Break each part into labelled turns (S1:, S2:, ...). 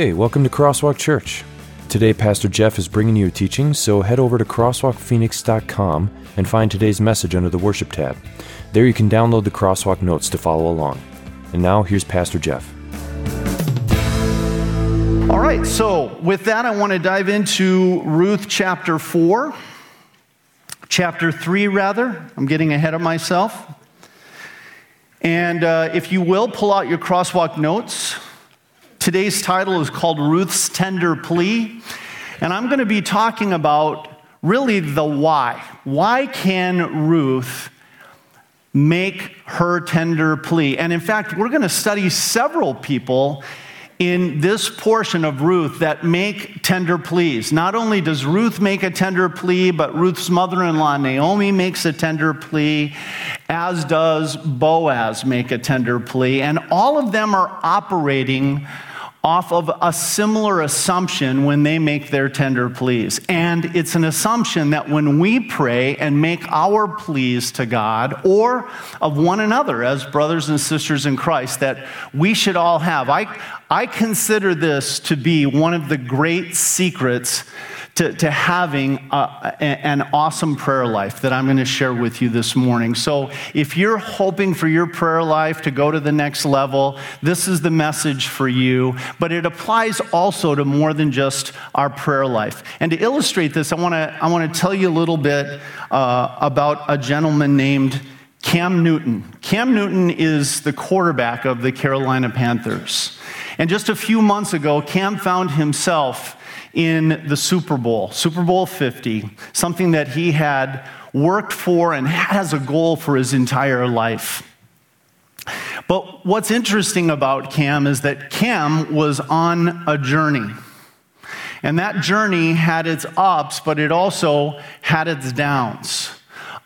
S1: Hey, welcome to Crosswalk Church. Today, Pastor Jeff is bringing you a teaching, so head over to crosswalkphoenix.com and find today's message under the Worship tab. There you can download the Crosswalk notes to follow along. And now, here's Pastor Jeff.
S2: All right, so with that, I want to dive into Ruth chapter 4, chapter 3, rather. I'm getting ahead of myself. And uh, if you will, pull out your crosswalk notes. Today's title is called Ruth's Tender Plea. And I'm going to be talking about really the why. Why can Ruth make her tender plea? And in fact, we're going to study several people in this portion of Ruth that make tender pleas. Not only does Ruth make a tender plea, but Ruth's mother in law, Naomi, makes a tender plea, as does Boaz make a tender plea. And all of them are operating off of a similar assumption when they make their tender pleas. And it's an assumption that when we pray and make our pleas to God or of one another as brothers and sisters in Christ, that we should all have. I, I consider this to be one of the great secrets to, to having a, an awesome prayer life that I'm going to share with you this morning. So, if you're hoping for your prayer life to go to the next level, this is the message for you. But it applies also to more than just our prayer life. And to illustrate this, I want to I want to tell you a little bit uh, about a gentleman named Cam Newton. Cam Newton is the quarterback of the Carolina Panthers. And just a few months ago, Cam found himself in the Super Bowl, Super Bowl 50, something that he had worked for and has a goal for his entire life. But what's interesting about Cam is that Cam was on a journey. And that journey had its ups, but it also had its downs.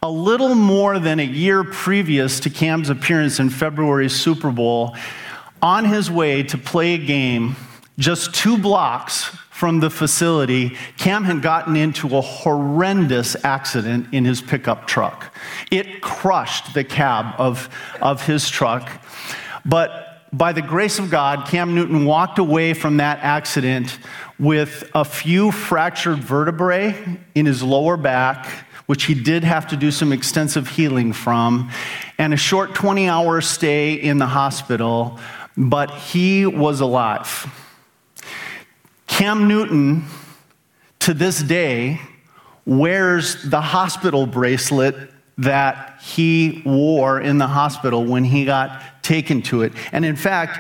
S2: A little more than a year previous to Cam's appearance in February's Super Bowl, on his way to play a game just two blocks from the facility, Cam had gotten into a horrendous accident in his pickup truck. It crushed the cab of, of his truck. But by the grace of God, Cam Newton walked away from that accident with a few fractured vertebrae in his lower back, which he did have to do some extensive healing from, and a short 20 hour stay in the hospital, but he was alive. Cam Newton, to this day, wears the hospital bracelet that he wore in the hospital when he got taken to it. And in fact,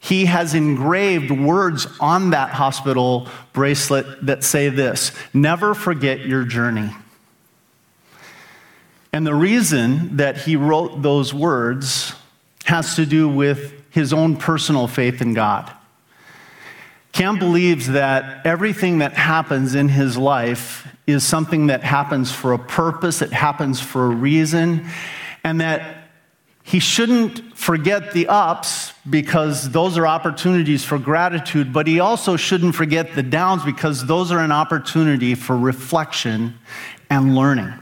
S2: he has engraved words on that hospital bracelet that say this Never forget your journey. And the reason that he wrote those words has to do with his own personal faith in God. Cam believes that everything that happens in his life is something that happens for a purpose, it happens for a reason, and that he shouldn't forget the ups because those are opportunities for gratitude, but he also shouldn't forget the downs because those are an opportunity for reflection and learning.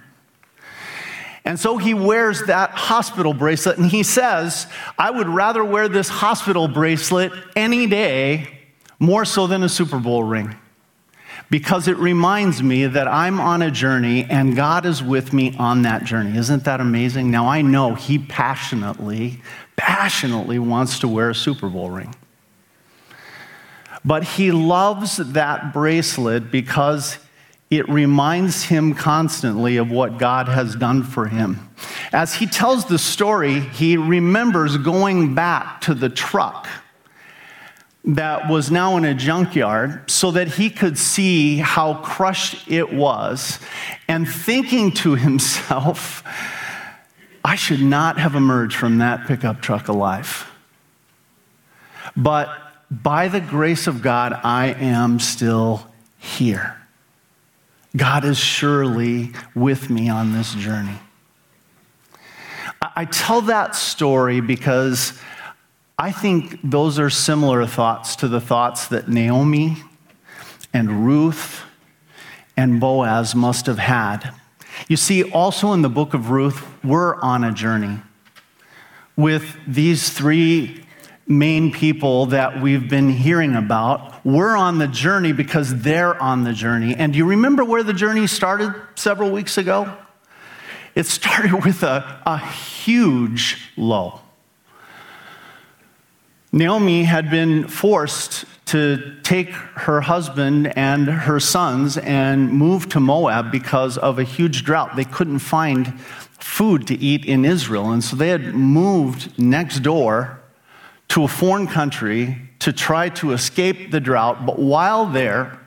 S2: And so he wears that hospital bracelet and he says, I would rather wear this hospital bracelet any day more so than a Super Bowl ring, because it reminds me that I'm on a journey and God is with me on that journey. Isn't that amazing? Now, I know He passionately, passionately wants to wear a Super Bowl ring. But He loves that bracelet because it reminds him constantly of what God has done for him. As he tells the story, he remembers going back to the truck that was now in a junkyard so that he could see how crushed it was and thinking to himself, I should not have emerged from that pickup truck alive. But by the grace of God, I am still here. God is surely with me on this journey. I tell that story because I think those are similar thoughts to the thoughts that Naomi and Ruth and Boaz must have had. You see, also in the book of Ruth, we're on a journey with these three main people that we've been hearing about. We're on the journey because they're on the journey. And do you remember where the journey started several weeks ago? It started with a, a huge low. Naomi had been forced to take her husband and her sons and move to Moab because of a huge drought. They couldn't find food to eat in Israel. And so they had moved next door to a foreign country to try to escape the drought. But while there,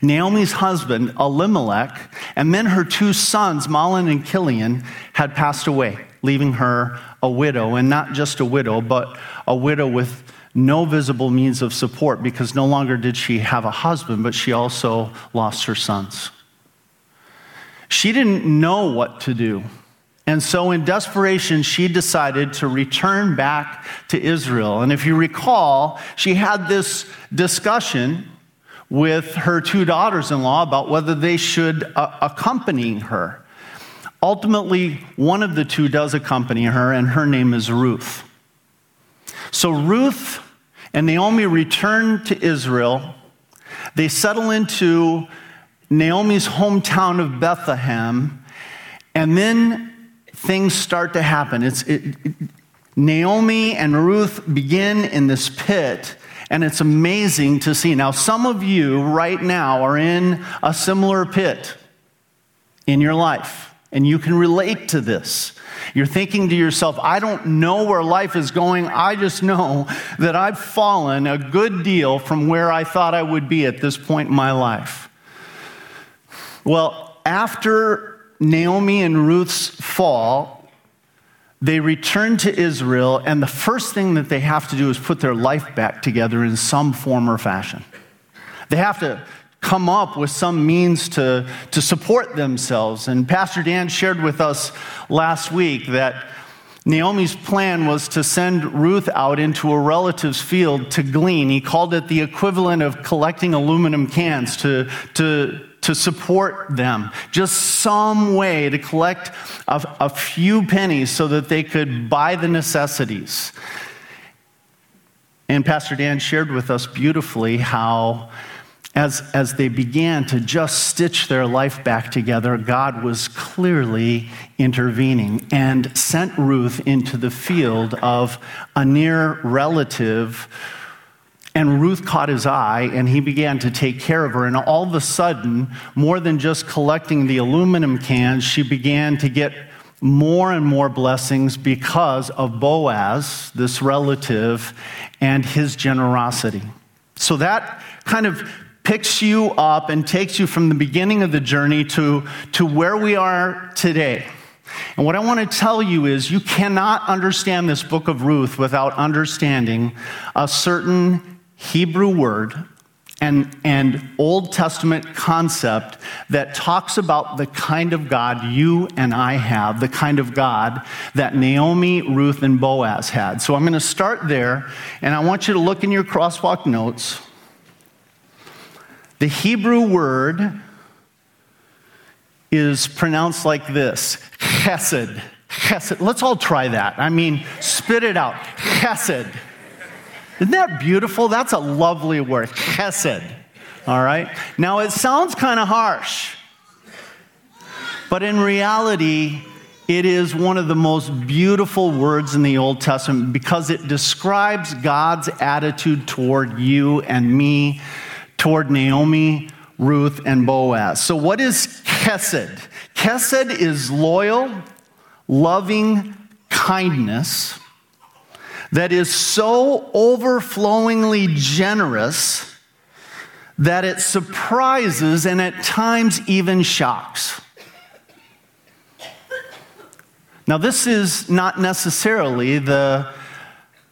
S2: Naomi's husband, Elimelech, and then her two sons, Mahlon and Chilion, had passed away, leaving her a widow, and not just a widow, but a widow with no visible means of support because no longer did she have a husband, but she also lost her sons. She didn't know what to do. And so, in desperation, she decided to return back to Israel. And if you recall, she had this discussion with her two daughters in law about whether they should uh, accompany her. Ultimately, one of the two does accompany her, and her name is Ruth. So, Ruth and Naomi return to Israel. They settle into Naomi's hometown of Bethlehem, and then things start to happen. It's, it, Naomi and Ruth begin in this pit, and it's amazing to see. Now, some of you right now are in a similar pit in your life, and you can relate to this. You're thinking to yourself, I don't know where life is going. I just know that I've fallen a good deal from where I thought I would be at this point in my life. Well, after Naomi and Ruth's fall, they return to Israel, and the first thing that they have to do is put their life back together in some form or fashion. They have to come up with some means to, to support themselves. And Pastor Dan shared with us last week that Naomi's plan was to send Ruth out into a relative's field to glean. He called it the equivalent of collecting aluminum cans to, to, to support them, just some way to collect a, a few pennies so that they could buy the necessities. And Pastor Dan shared with us beautifully how, as, as they began to just stitch their life back together, God was clearly intervening and sent Ruth into the field of a near relative and Ruth caught his eye and he began to take care of her. And all of a sudden, more than just collecting the aluminum cans, she began to get more and more blessings because of Boaz, this relative, and his generosity. So that kind of picks you up and takes you from the beginning of the journey to, to where we are today. And what I want to tell you is you cannot understand this book of Ruth without understanding a certain Hebrew word and, and Old Testament concept that talks about the kind of God you and I have, the kind of God that Naomi, Ruth, and Boaz had. So I'm going to start there, and I want you to look in your crosswalk notes. The Hebrew word is pronounced like this chesed. Chesed. Let's all try that. I mean, spit it out. Chesed. Isn't that beautiful? That's a lovely word, chesed. All right? Now, it sounds kind of harsh, but in reality, it is one of the most beautiful words in the Old Testament because it describes God's attitude toward you and me, toward Naomi, Ruth, and Boaz. So, what is chesed? Chesed is loyal, loving kindness that is so overflowingly generous that it surprises and at times even shocks. Now, this is not necessarily the,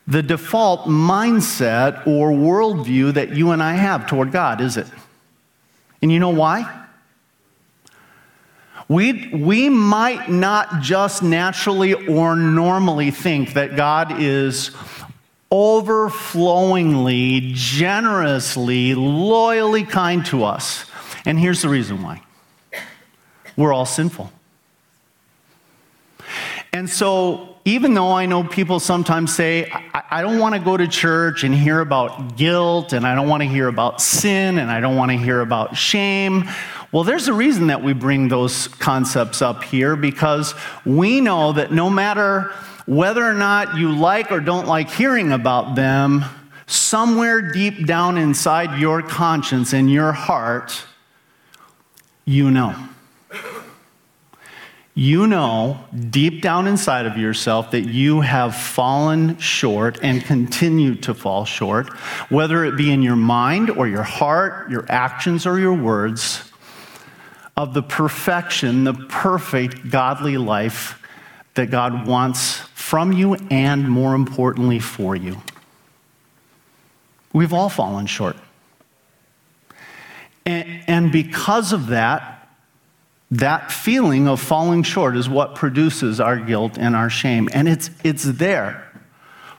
S2: the default mindset or worldview that you and I have toward God, is it? And you know why? We, we might not just naturally or normally think that God is overflowingly, generously, loyally kind to us. And here's the reason why we're all sinful. And so even though I know people sometimes say, I, I don't want to go to church and hear about guilt, and I don't want to hear about sin, and I don't want to hear about shame. Well, there's a reason that we bring those concepts up here because we know that no matter whether or not you like or don't like hearing about them, somewhere deep down inside your conscience and your heart, you know you know deep down inside of yourself that you have fallen short and continue to fall short, whether it be in your mind or your heart, your actions or your words, of the perfection, the perfect godly life that God wants from you and more importantly for you. We've all fallen short. And, and because of that, that feeling of falling short is what produces our guilt and our shame. And it's, it's there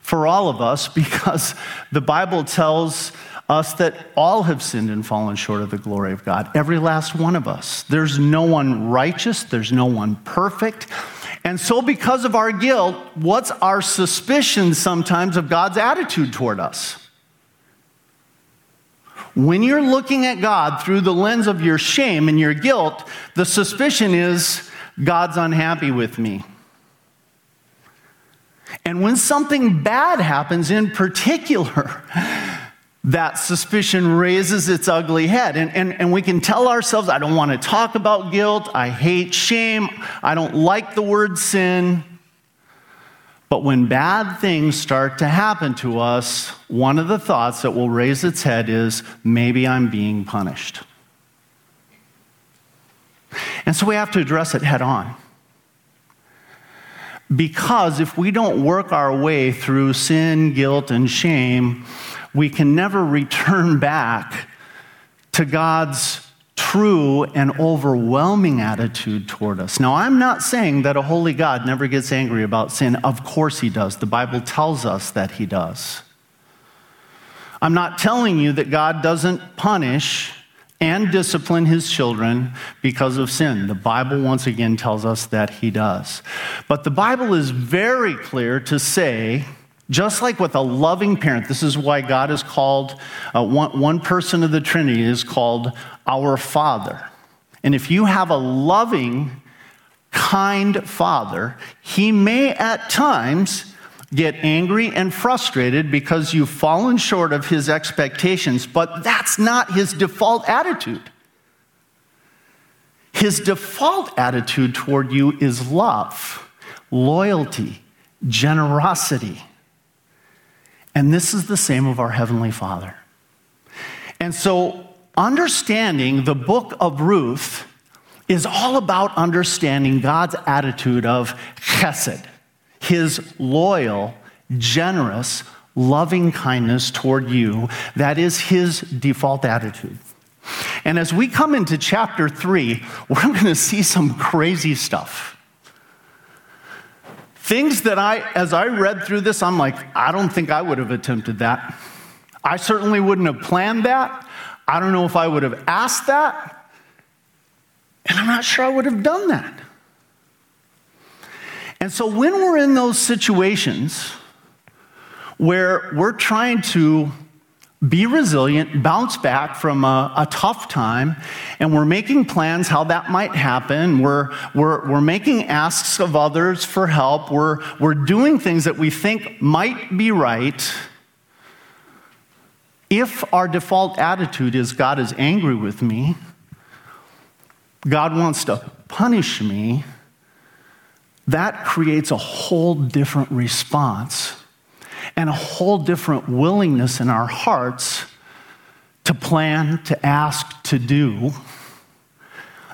S2: for all of us because the Bible tells us that all have sinned and fallen short of the glory of God. Every last one of us. There's no one righteous, there's no one perfect. And so, because of our guilt, what's our suspicion sometimes of God's attitude toward us? When you're looking at God through the lens of your shame and your guilt, the suspicion is God's unhappy with me. And when something bad happens in particular, that suspicion raises its ugly head. And, and, and we can tell ourselves, I don't want to talk about guilt. I hate shame. I don't like the word sin. But when bad things start to happen to us, one of the thoughts that will raise its head is maybe I'm being punished. And so we have to address it head on. Because if we don't work our way through sin, guilt, and shame, we can never return back to God's true and overwhelming attitude toward us. Now, I'm not saying that a holy God never gets angry about sin. Of course, he does. The Bible tells us that he does. I'm not telling you that God doesn't punish and discipline his children because of sin. The Bible once again tells us that he does. But the Bible is very clear to say, just like with a loving parent, this is why God is called, uh, one, one person of the Trinity is called our Father. And if you have a loving, kind father, he may at times get angry and frustrated because you've fallen short of his expectations, but that's not his default attitude. His default attitude toward you is love, loyalty, generosity. And this is the same of our Heavenly Father. And so, understanding the book of Ruth is all about understanding God's attitude of chesed, his loyal, generous, loving kindness toward you. That is his default attitude. And as we come into chapter three, we're going to see some crazy stuff. Things that I, as I read through this, I'm like, I don't think I would have attempted that. I certainly wouldn't have planned that. I don't know if I would have asked that. And I'm not sure I would have done that. And so when we're in those situations where we're trying to be resilient, bounce back from a, a, tough time, and we're making plans how that might happen. We're, we're, we're making asks of others for help. We're, we're doing things that we think might be right. If our default attitude is God is angry with me, God wants to punish me, that creates a whole different response and a whole different willingness in our hearts to plan, to ask, to do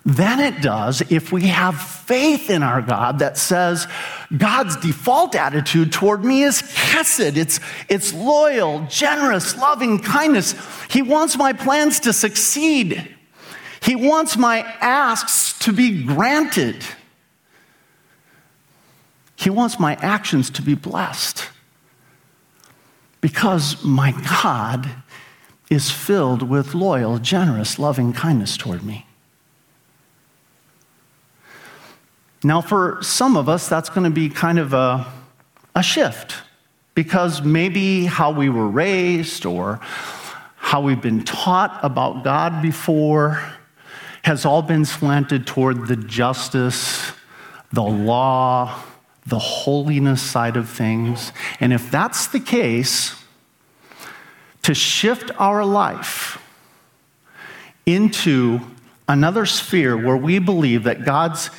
S2: than it does if we have faith in our God that says God's default attitude toward me is chesed. It's, it's loyal, generous, loving kindness. He wants my plans to succeed. He wants my asks to be granted. He wants my actions to be blessed because my God is filled with loyal, generous, loving kindness toward me. Now, for some of us, that's going to be kind of a a shift because maybe how we were raised or how we've been taught about God before has all been slanted toward the justice, the law, the holiness side of things. And if that's the case, to shift our life into another sphere where we believe that God's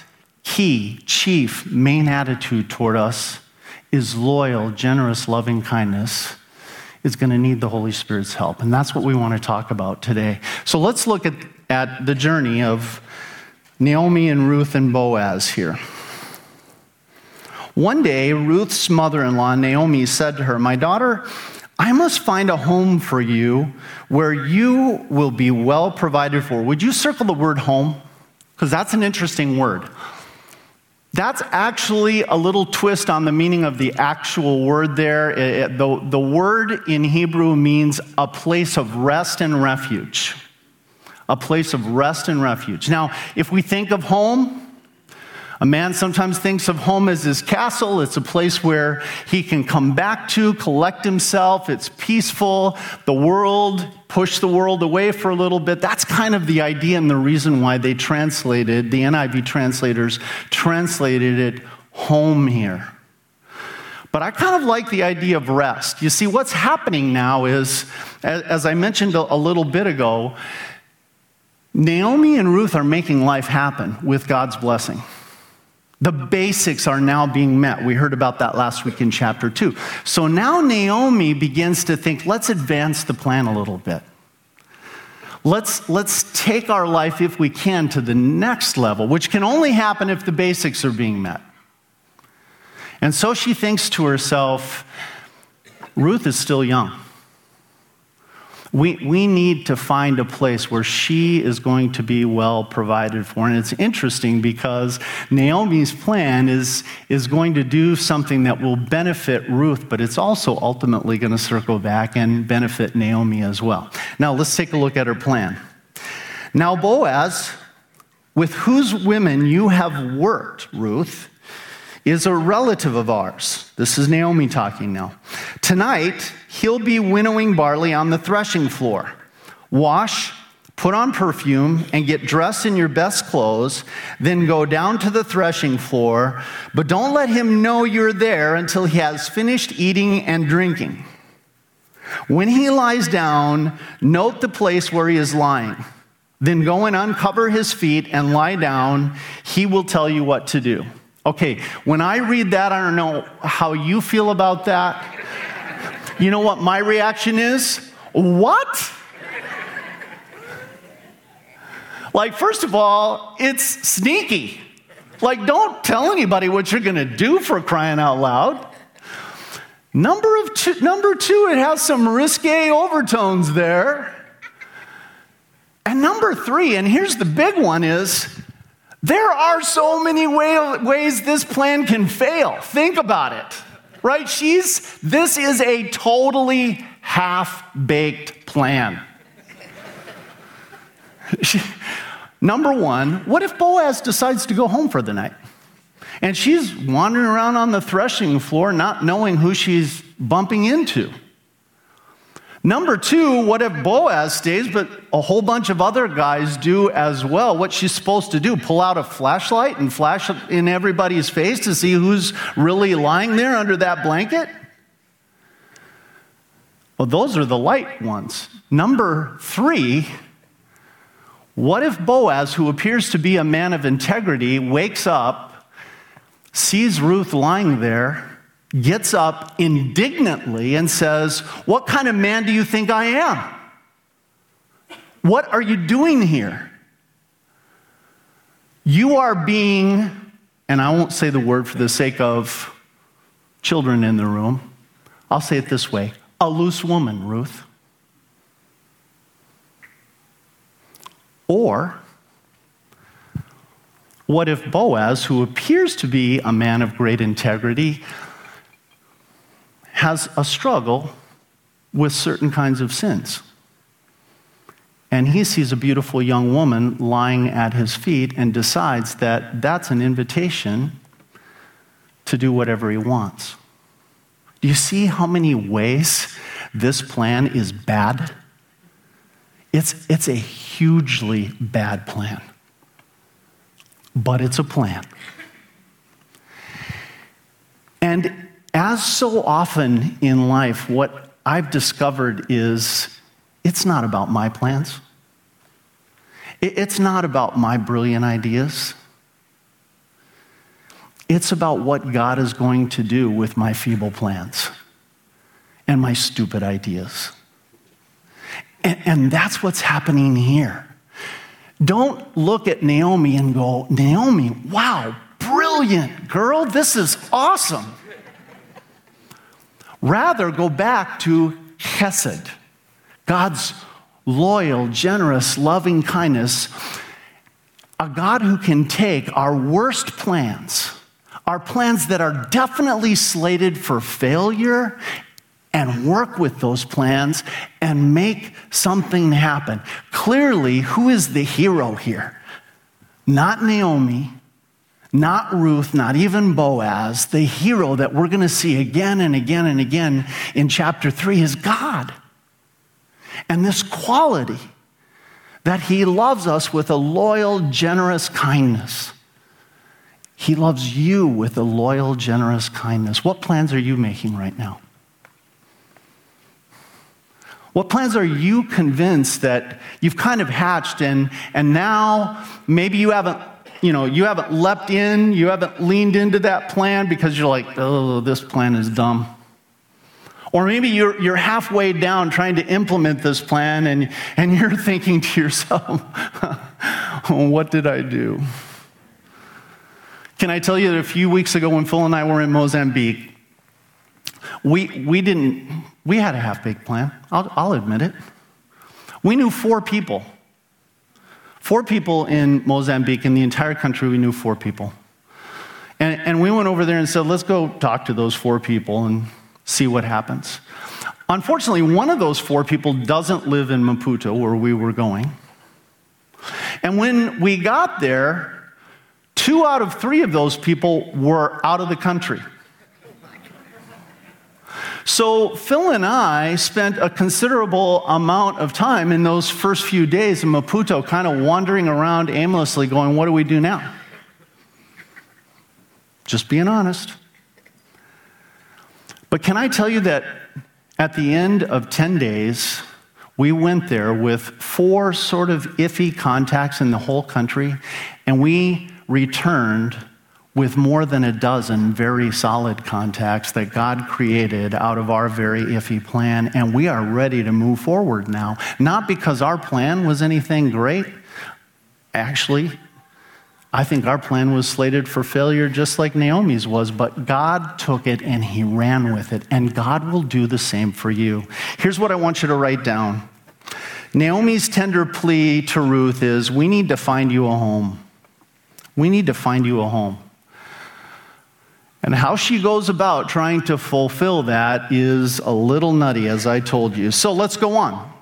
S2: key, chief, main attitude toward us is loyal, generous, loving kindness is going to need the Holy Spirit's help. And that's what we want to talk about today. So let's look at, at the journey of Naomi and Ruth and Boaz here. One day, Ruth's mother in law, Naomi, said to her, My daughter, I must find a home for you where you will be well provided for. Would you circle the word home? Because that's an interesting word. That's actually a little twist on the meaning of the actual word there. It, the, the word in Hebrew means a place of rest and refuge. A place of rest and refuge. Now, if we think of home, a man sometimes thinks of home as his castle. It's a place where he can come back to, collect himself. It's peaceful. The world, push the world away for a little bit. That's kind of the idea and the reason why they translated, the NIV translators translated it home here. But I kind of like the idea of rest. You see, what's happening now is, as I mentioned a little bit ago, Naomi and Ruth are making life happen with God's blessing. The basics are now being met. We heard about that last week in chapter 2. So now Naomi begins to think, let's advance the plan a little bit. Let's, let's take our life, if we can, to the next level, which can only happen if the basics are being met. And so she thinks to herself, Ruth is still young. We, we need to find a place where she is going to be well provided for. And it's interesting because Naomi's plan is, is going to do something that will benefit Ruth, but it's also ultimately going to circle back and benefit Naomi as well. Now, let's take a look at her plan. Now, Boaz, with whose women you have worked, Ruth, is a relative of ours. This is Naomi talking now. Tonight, he'll be winnowing barley on the threshing floor. Wash, put on perfume, and get dressed in your best clothes. Then go down to the threshing floor, but don't let him know you're there until he has finished eating and drinking. When he lies down, note the place where he is lying. Then go and uncover his feet and lie down. He will tell you what to do. Okay, when I read that, I don't know how you feel about that. You know what my reaction is? What? Like, first of all, it's sneaky. Like, don't tell anybody what you're to do for crying out loud. Number, of two, number two, it has some risque overtones there. And number three, and here's the big one, is there are so many way, ways this plan can fail. Think about it, right? She's, this is a totally half baked plan. She, number one, what if Boaz decides to go home for the night? And she's wandering around on the threshing floor, not knowing who she's bumping into. Number two, what if Boaz stays, but a whole bunch of other guys do as well? What's she supposed to do? Pull out a flashlight and flash in everybody's face to see who's really lying there under that blanket? Well, those are the light ones. Number three, what if Boaz, who appears to be a man of integrity, wakes up, sees Ruth lying there, gets up indignantly and says, What kind of man do you think I am? What are you doing here? You are being, and I won't say the word for the sake of children in the room, I'll say it this way a loose woman, Ruth. Or, what if Boaz, who appears to be a man of great integrity, has a struggle with certain kinds of sins. And he sees a beautiful young woman lying at his feet and decides that that's an invitation to do whatever he wants. Do you see how many ways this plan is bad? It's, it's a hugely bad plan, but it's a plan. And as so often in life, what I've discovered is it's not about my plans. It's not about my brilliant ideas. It's about what God is going to do with my feeble plans and my stupid ideas. And, and, that's what's happening here. Don't look at Naomi and go, Naomi, wow, brilliant girl, this is awesome. Rather, go back to Chesed, God's loyal, generous, loving kindness, a God who can take our worst plans, our plans that are definitely slated for failure, and work with those plans and make something happen. Clearly, who is the hero here? Not Naomi, not Ruth, not even Boaz. The hero that we're going to see again and again and again in chapter 3 is God. And this quality that he loves us with a loyal, generous kindness. He loves you with a loyal, generous kindness. What plans are you making right now? What plans are you convinced that you've kind of hatched and, and now maybe you haven't, you know, you haven't leapt in, you haven't leaned into that plan because you're like, oh, this plan is dumb. Or maybe you're, you're halfway down trying to implement this plan and, and you're thinking to yourself, what did I do? Can I tell you that a few weeks ago when Phil and I were in Mozambique, we, we didn't, we had a half baked plan. I'll, I'll admit it. We knew four people. Four people in Mozambique, in the entire country, we knew four people. And, and we went over there and said, let's go talk to those four people and see what happens. Unfortunately, one of those four people doesn't live in Maputo, where we were going. And when we got there, two out of three of those people were out of the country. So, Phil and I spent a considerable amount of time in those first few days in Maputo, kind of wandering around aimlessly, going, What do we do now? Just being honest. But can I tell you that at the end of 10 days, we went there with four sort of iffy contacts in the whole country, and we returned with more than a dozen very solid contacts that God created out of our very iffy plan, and we are ready to move forward now. Not because our plan was anything great. Actually, I think our plan was slated for failure just like Naomi's was, but God took it and he ran with it, and God will do the same for you. Here's what I want you to write down Naomi's tender plea to Ruth is We need to find you a home. We need to find you a home. And how she goes about trying to fulfill that is a little nutty, as I told you. So let's go on.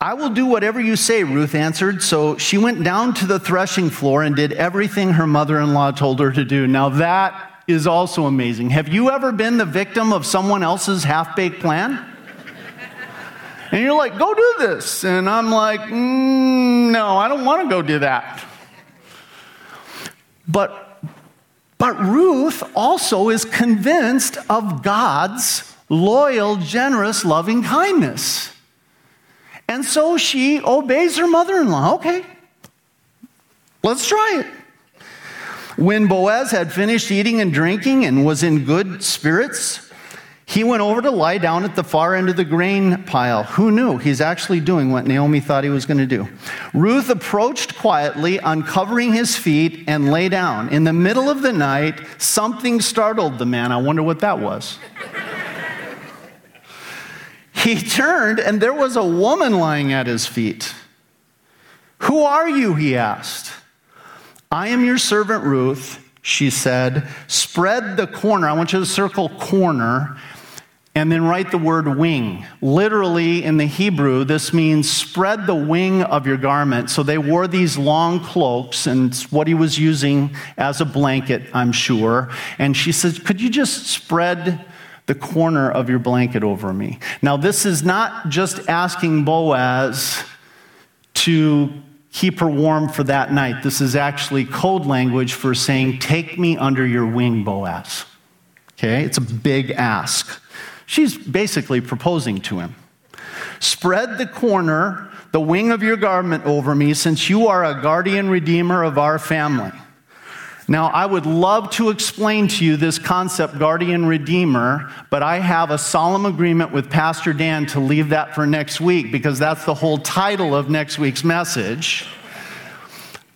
S2: I will do whatever you say, Ruth answered. So she went down to the threshing floor and did everything her mother in law told her to do. Now, that is also amazing. Have you ever been the victim of someone else's half baked plan? And you're like, go do this. And I'm like, mm, no, I don't want to go do that. But but Ruth also is convinced of God's loyal, generous, loving kindness. And so she obeys her mother in law. Okay, let's try it. When Boaz had finished eating and drinking and was in good spirits, he went over to lie down at the far end of the grain pile. Who knew? He's actually doing what Naomi thought he was going to do. Ruth approached quietly, uncovering his feet, and lay down. In the middle of the night, something startled the man. I wonder what that was. he turned, and there was a woman lying at his feet. Who are you? He asked. I am your servant Ruth, she said. Spread the corner. I want you to circle corner and then write the word wing. Literally in the Hebrew, this means spread the wing of your garment. So they wore these long cloaks, and it's what he was using as a blanket, I'm sure. And she says, Could you just spread the corner of your blanket over me? Now, this is not just asking Boaz to keep her warm for that night. This is actually code language for saying, Take me under your wing, Boaz. Okay? It's a big ask. She's basically proposing to him. Spread the corner, the wing of your garment over me, since you are a guardian redeemer of our family. Now, I would love to explain to you this concept, guardian redeemer, but I have a solemn agreement with Pastor Dan to leave that for next week because that's the whole title of next week's message.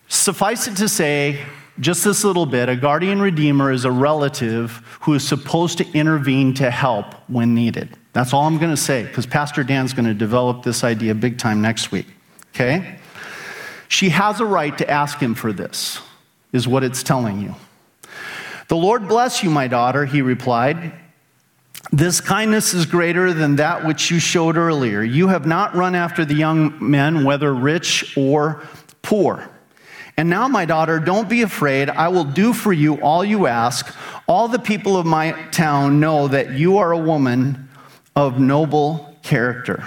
S2: Suffice it to say, just this little bit a guardian redeemer is a relative who is supposed to intervene to help when needed. That's all I'm going to say because Pastor Dan's going to develop this idea big time next week. Okay? She has a right to ask him for this, is what it's telling you. The Lord bless you, my daughter, he replied. This kindness is greater than that which you showed earlier. You have not run after the young men, whether rich or poor. And now, my daughter, don't be afraid. I will do for you all you ask. All the people of my town know that you are a woman of noble character.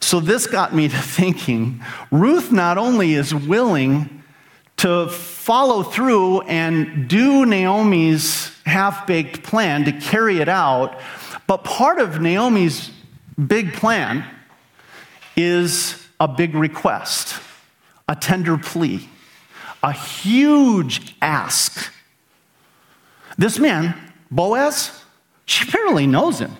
S2: So, this got me to thinking Ruth not only is willing to follow through and do Naomi's half baked plan to carry it out, but part of Naomi's big plan is a big request a tender plea, a huge ask. This man, Boaz, she barely knows him.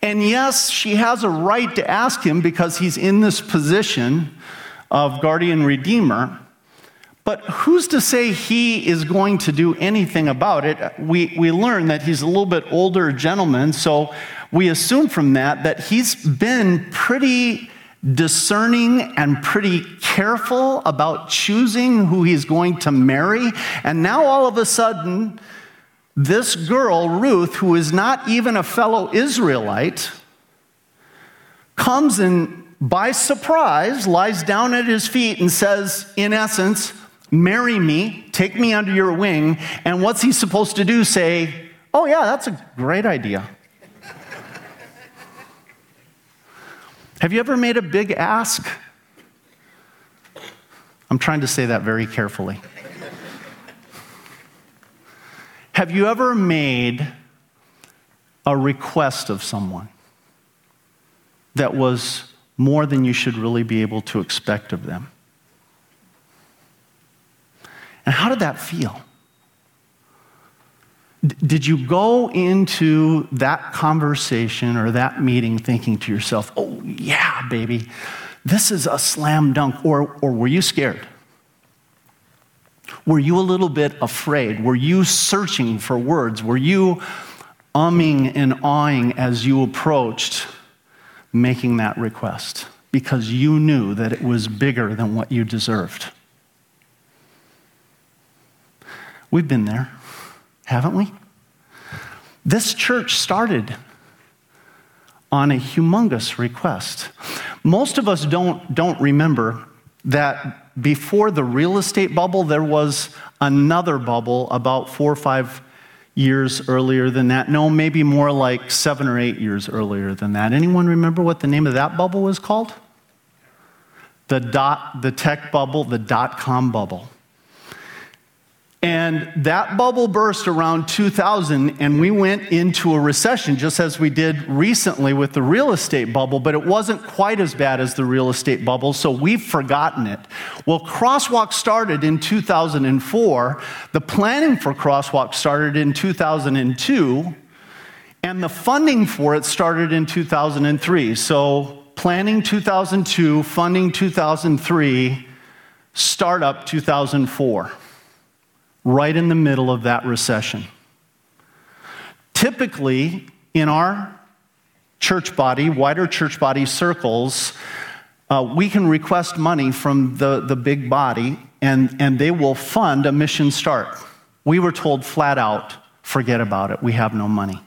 S2: And yes, she has a right to ask him because he's in this position of guardian redeemer. But who's to say he is going to do anything about it? We, we learn that he's a little bit older gentleman, so we assume from that that he's been pretty discerning and pretty careful about choosing who he's going to marry. And now all of a sudden, this girl, Ruth, who is not even a fellow Israelite, comes and by surprise lies down at his feet and says, in essence, Marry me, take me under your wing. And what's he supposed to do? Say, Oh, yeah, that's a great idea. Have you ever made a big ask? I'm trying to say that very carefully. Have you ever made a request of someone that was more than you should really be able to expect of them? And how did that feel? Did you go into that conversation or that meeting thinking to yourself, oh, yeah, baby, this is a slam dunk? Or, or were you scared? Were you a little bit afraid? Were you searching for words? Were you umming and awing as you approached making that request? Because you knew that it was bigger than what you deserved. We've been there haven't we? This church started on a humongous request. Most of us don't, don't remember that before the real estate bubble, there was another bubble about four or five years earlier than that. No, maybe more like seven or eight years earlier than that. Anyone remember what the name of that bubble was called? The dot, the tech bubble, the dot com bubble. And that bubble burst around 2000, and we went into a recession, just as we did recently with the real estate bubble, but it wasn't quite as bad as the real estate bubble, so we've forgotten it. Well, Crosswalk started in 2004. The planning for Crosswalk started in 2002, and the funding for it started in 2003. So, planning 2002, funding 2003, startup 2004 right in the middle of that recession. Typically, in our church body, wider church body circles, uh, we can request money from the, the big body and, and they will fund a mission start. We were told flat out forget about it. We have no money.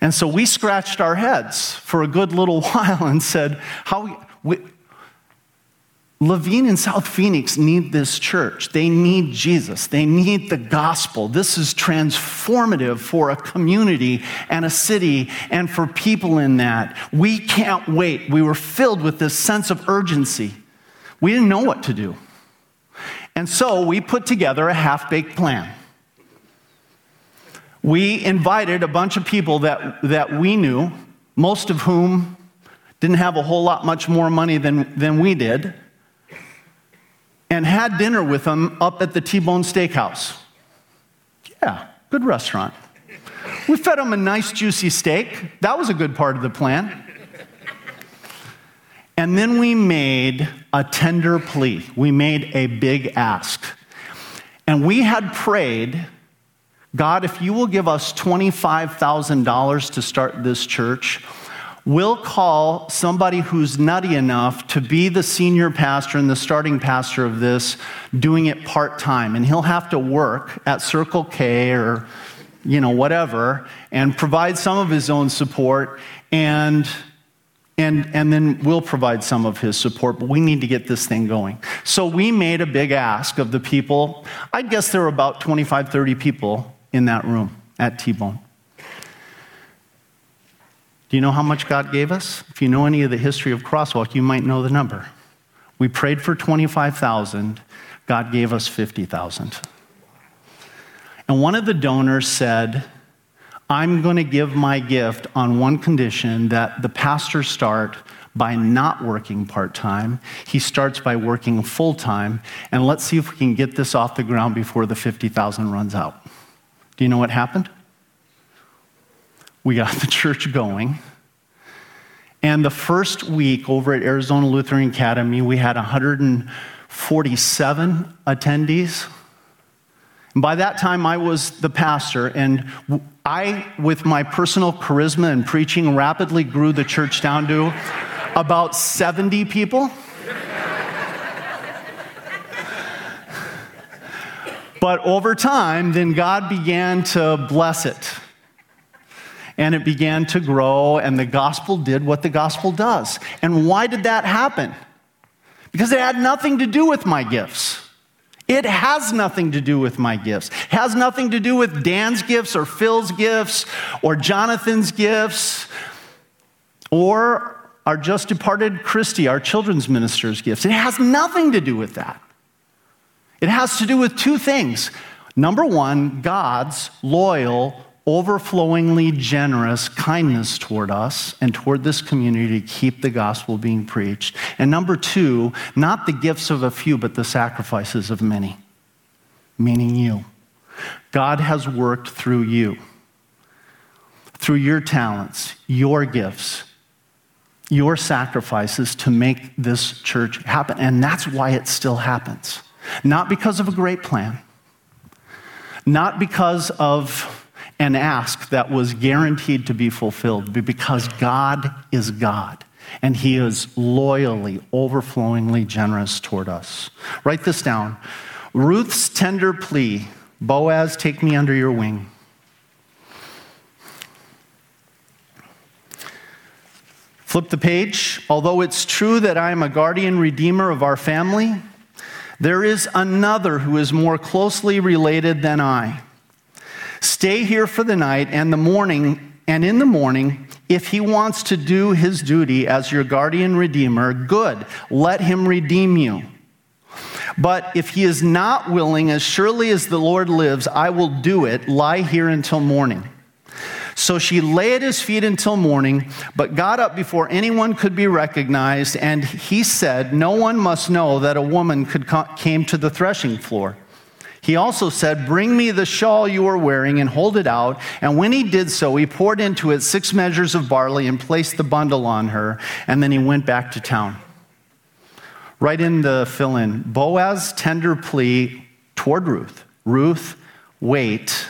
S2: And so we scratched our heads for a good little while and said, How we, Laveen and South Phoenix need this church. They need Jesus. They need the gospel. This is transformative for a community and a city and for people in that. We can't wait. We were filled with this sense of urgency. We didn't know what to do. And so we put together a half baked plan. We invited a bunch of people that, that we knew, most of whom didn't have a whole lot much more money than, than we did and had dinner with them up at the T Bone Steakhouse. Yeah, good restaurant. We fed them a nice, juicy steak. That was a good part of the plan. And then we made a tender plea. We made a big ask. And we had prayed God, if you will give us $25,000 to start this church, we'll call somebody who's nutty enough to be the senior pastor and the starting pastor of this, doing it part time. And he'll have to work at Circle K or, you know, whatever, and provide some of his own support. And and, and then we'll provide some of his support, but we need to get this thing going. So we made a big ask of the people. I guess there were about 25, 30 people in that room at T Bone. Do you know how much God gave us? If you know any of the history of Crosswalk, you might know the number. We prayed for 25,000, God gave us 50,000. And one of the donors said, I'm going to give my gift on one condition that the pastor start by not working part time. He starts by working full time. And let's see if we can get this off the ground before the 50,000 runs out. Do you know what happened? We got the church going. And the first week over at Arizona Lutheran Academy, we had 147 attendees. And by that time, I was the pastor, and I, with my personal charisma and preaching, rapidly grew the church down to about 70 people. But over time, then God began to bless it and it began to grow, and the gospel did what the gospel does. And why did that happen? Because it had nothing to do with my gifts. It has nothing to do with my gifts. It has nothing to do with Dan's gifts or Phil's gifts or Jonathan's gifts or our just departed Christy, our children's minister's gifts. It has nothing to do with that. It has to do with two things. Number one, God's loyal overflowingly generous kindness toward us and toward this community to keep the gospel being preached. And number two, not the gifts of a few, but the sacrifices of many, meaning you. God has worked through you, through your talents, your gifts, your sacrifices to make this church happen. And that's why it still happens. Not because of a great plan, not because of an ask that was guaranteed to be fulfilled because God is God and He is loyally, overflowingly generous toward us. Write this down Ruth's tender plea Boaz, take me under your wing. Flip the page. Although it's true that I am a guardian redeemer of our family, there is another who is more closely related than I. Stay here for the night and the morning, and in the morning, if he wants to do his duty as your guardian redeemer, good, let him redeem you. But if he is not willing, as surely as the Lord lives, I will do it. Lie here until morning. So she lay at his feet until morning, but got up before anyone could be recognized. And he said, No one must know that a woman could came to the threshing floor. He also said, Bring me the shawl you are wearing and hold it out. And when he did so, he poured into it six measures of barley and placed the bundle on her. And then he went back to town. Right in the fill in Boaz's tender plea toward Ruth Ruth, wait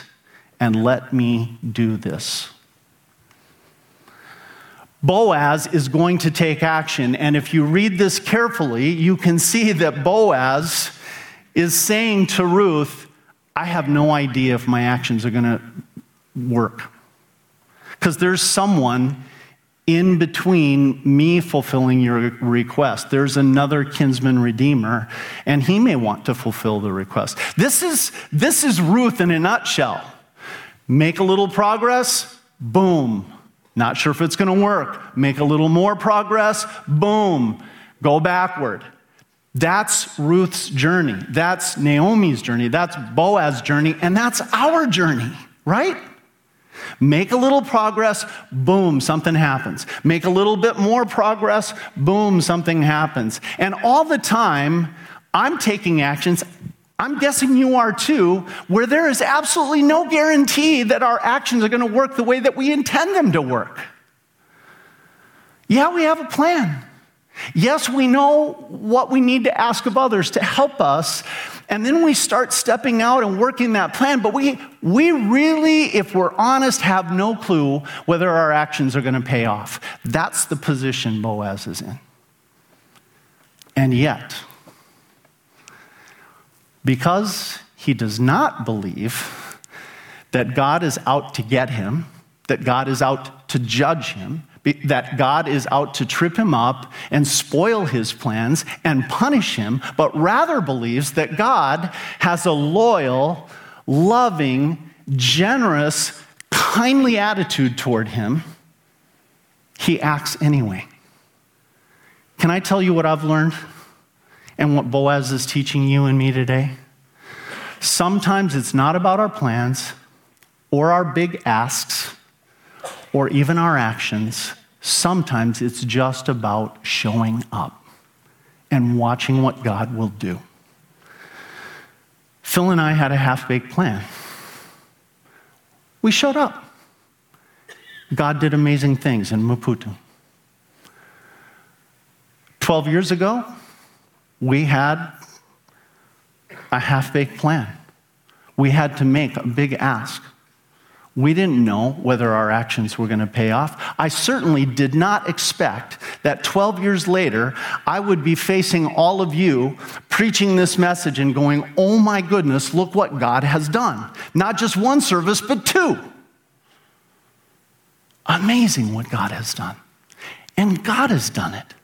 S2: and let me do this. Boaz is going to take action. And if you read this carefully, you can see that Boaz is saying to Ruth, I have no idea if my actions are going to work. Because there's someone in between me fulfilling your request. There's another kinsman redeemer, and he may want to fulfill the request. This is, this is Ruth in a nutshell. Make a little progress, boom. Not sure if it's going to work. Make a little more progress, boom. Go backward. That's Ruth's journey. That's Naomi's journey. That's Boaz's journey. And that's our journey, right? Make a little progress, boom, something happens. Make a little bit more progress, boom, something happens. And all the time, I'm taking actions. I'm guessing you are too, where there is absolutely no guarantee that our actions are going to work the way that we intend them to work. Yeah, we have a plan. Yes, we know what we need to ask of others to help us, and then we start stepping out and working that plan, but we, we really, if we're honest, have no clue whether our actions are going to pay off. That's the position Boaz is in. And yet, because he does not believe that God is out to get him, that God is out to judge him, that God is out to trip him up and spoil his plans and punish him, but rather believes that God has a loyal, loving, generous, kindly attitude toward him, he acts anyway. Can I tell you what I've learned and what Boaz is teaching you and me today? Sometimes it's not about our plans or our big asks or even our actions. Sometimes it's just about showing up and watching what God will do. Phil and I had a half baked plan. We showed up. God did amazing things in Maputo. 12 years ago, we had a half baked plan. We had to make a big ask. We didn't know whether our actions were going to pay off. I certainly did not expect that 12 years later, I would be facing all of you preaching this message and going, oh my goodness, look what God has done. Not just one service, but two. Amazing what God has done. And God has done it.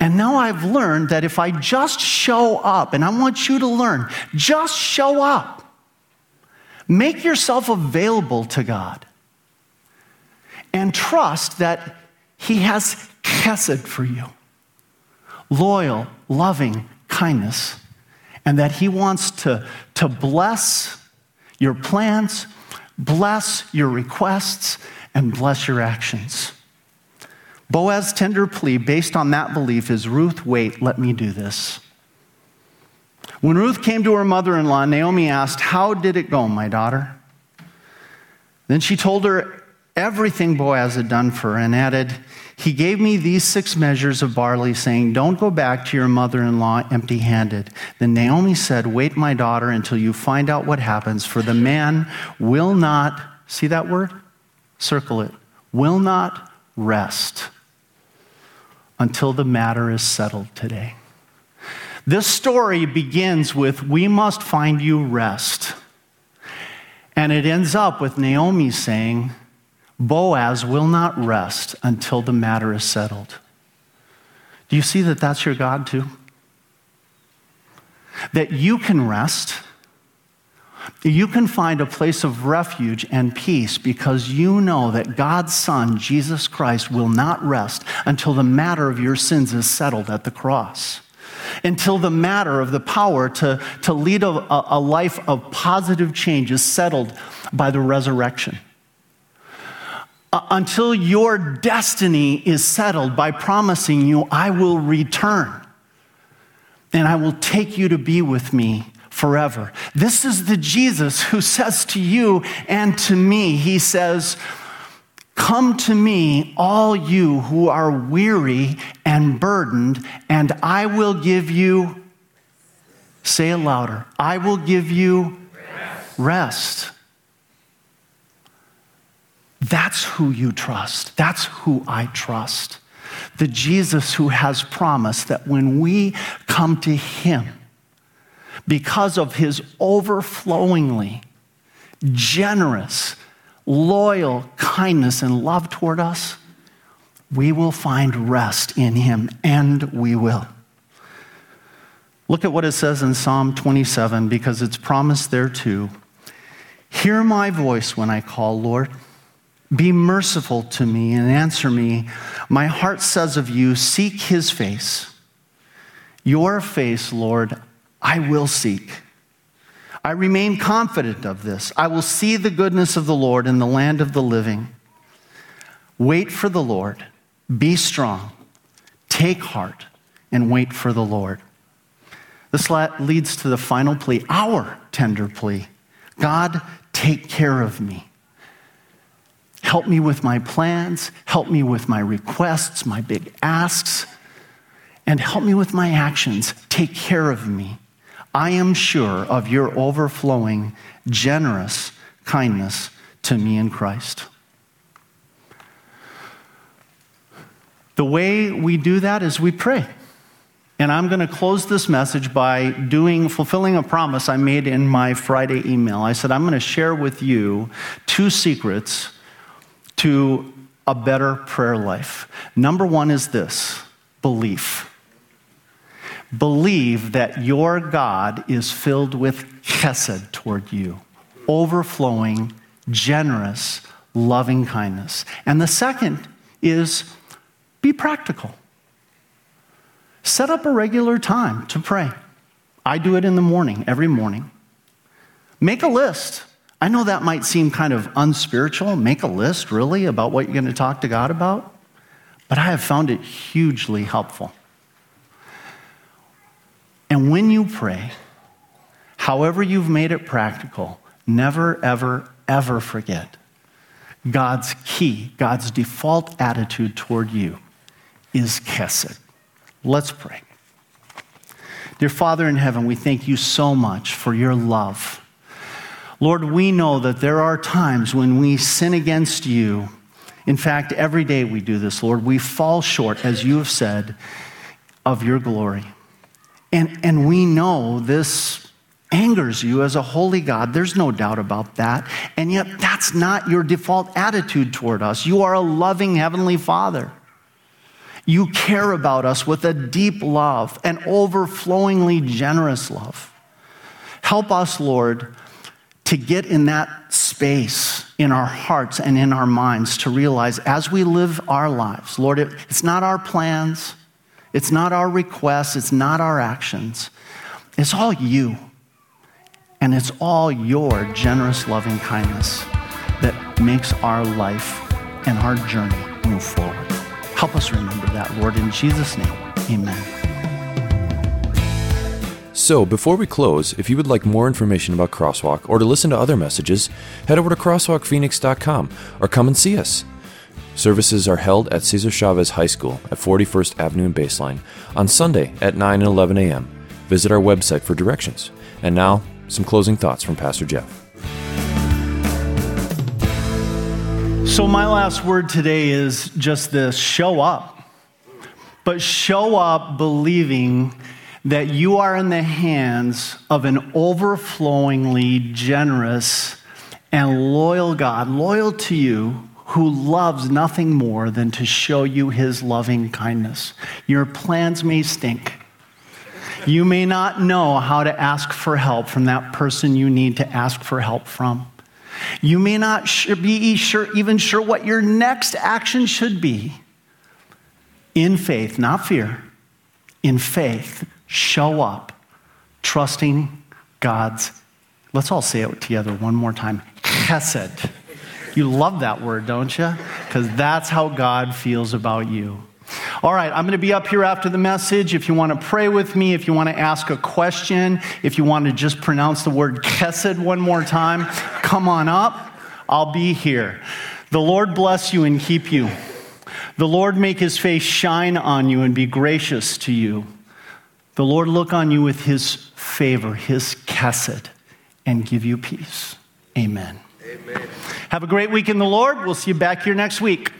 S2: And now I've learned that if I just show up, and I want you to learn, just show up Make yourself available to God and trust that He has chesed for you loyal, loving kindness, and that He wants to, to bless your plans, bless your requests, and bless your actions. Boaz's tender plea, based on that belief, is Ruth, wait, let me do this. When Ruth came to her mother in law, Naomi asked, How did it go, my daughter? Then she told her everything Boaz had done for her and added, He gave me these six measures of barley, saying, Don't go back to your mother in law empty handed. Then Naomi said, Wait, my daughter, until you find out what happens, for the man will not, see that word? Circle it, will not rest until the matter is settled today. This story begins with, We must find you rest. And it ends up with Naomi saying, Boaz will not rest until the matter is settled. Do you see that that's your God too? That you can rest. You can find a place of refuge and peace because you know that God's Son, Jesus Christ, will not rest until the matter of your sins is settled at the cross until the matter of the power to, to lead a, a life of positive change is settled by the resurrection. Uh, until your destiny is settled by promising you, I will return and I will take you to be with me forever. This is the Jesus who says to you and to me, He says, Come to me, all you who are weary and burdened, and I will give you, say it louder, I will give you rest. That's who you trust. That's who I trust. The Jesus who has promised that when we come to Him, because of his overflowingly generous, loyal kindness and love toward us, we will find rest in him, and we will. Look at what it says in Psalm 27 because it's promised there too. Hear my voice when I call, Lord. Be merciful to me and answer me. My heart says of you, Seek his face. Your face, Lord, I will seek. I remain confident of this. I will see the goodness of the Lord in the land of the living. Wait for the Lord. Be strong. Take heart and wait for the Lord. This leads to the final plea, our tender plea God, take care of me. Help me with my plans, help me with my requests, my big asks, and help me with my actions. Take care of me. I am sure of your overflowing, generous kindness to me in Christ. The way we do that is we pray. And I'm going to close this message by doing fulfilling a promise I made in my Friday email. I said I'm going to share with you two secrets to a better prayer life. Number 1 is this, belief. Believe that your God is filled with chesed toward you, overflowing, generous, loving kindness. And the second is be practical. Set up a regular time to pray. I do it in the morning, every morning. Make a list. I know that might seem kind of unspiritual. Make a list, really, about what you're going to talk to God about. But I have found it hugely helpful. And when you pray, however you've made it practical, never, ever, ever forget God's key, God's default attitude toward you is chesed. Let's pray. Dear Father in heaven, we thank you so much for your love. Lord, we know that there are times when we sin against you. In fact, every day we do this, Lord. We fall short, as you have said, of your glory. And, and we know this angers you as a holy God. There's no doubt about that. And yet, that's not your default attitude toward us. You are a loving Heavenly Father. You care about us with a deep love, an overflowingly generous love. Help us, Lord, to get in that space in our hearts and in our minds to realize as we live our lives, Lord, it, it's not our plans, it's not our requests, it's not our actions. It's all you. And it's all your generous loving kindness that makes our life and our journey move forward. Help us remember that, Lord, in Jesus' name. Amen.
S1: So, before we close, if you would like more information about Crosswalk or to listen to other messages, head over to crosswalkphoenix.com or come and see us. Services are held at Cesar Chavez High School at 41st Avenue and Baseline on Sunday at 9 and 11 a.m. Visit our website for directions. And now, some closing thoughts from Pastor Jeff.
S2: So, my last word today is just this show up. But show up believing that you are in the hands of an overflowingly generous and loyal God, loyal to you, who loves nothing more than to show you his loving kindness. Your plans may stink. You may not know how to ask for help from that person you need to ask for help from. You may not be sure, even sure what your next action should be. In faith, not fear, in faith, show up, trusting God's, let's all say it together one more time chesed. You love that word, don't you? Because that's how God feels about you. All right, I'm going to be up here after the message. If you want to pray with me, if you want to ask a question, if you want to just pronounce the word chesed one more time, come on up. I'll be here. The Lord bless you and keep you. The Lord make his face shine on you and be gracious to you. The Lord look on you with his favor, his chesed, and give you peace. Amen. Amen. Have a great week in the Lord. We'll see you back here next week.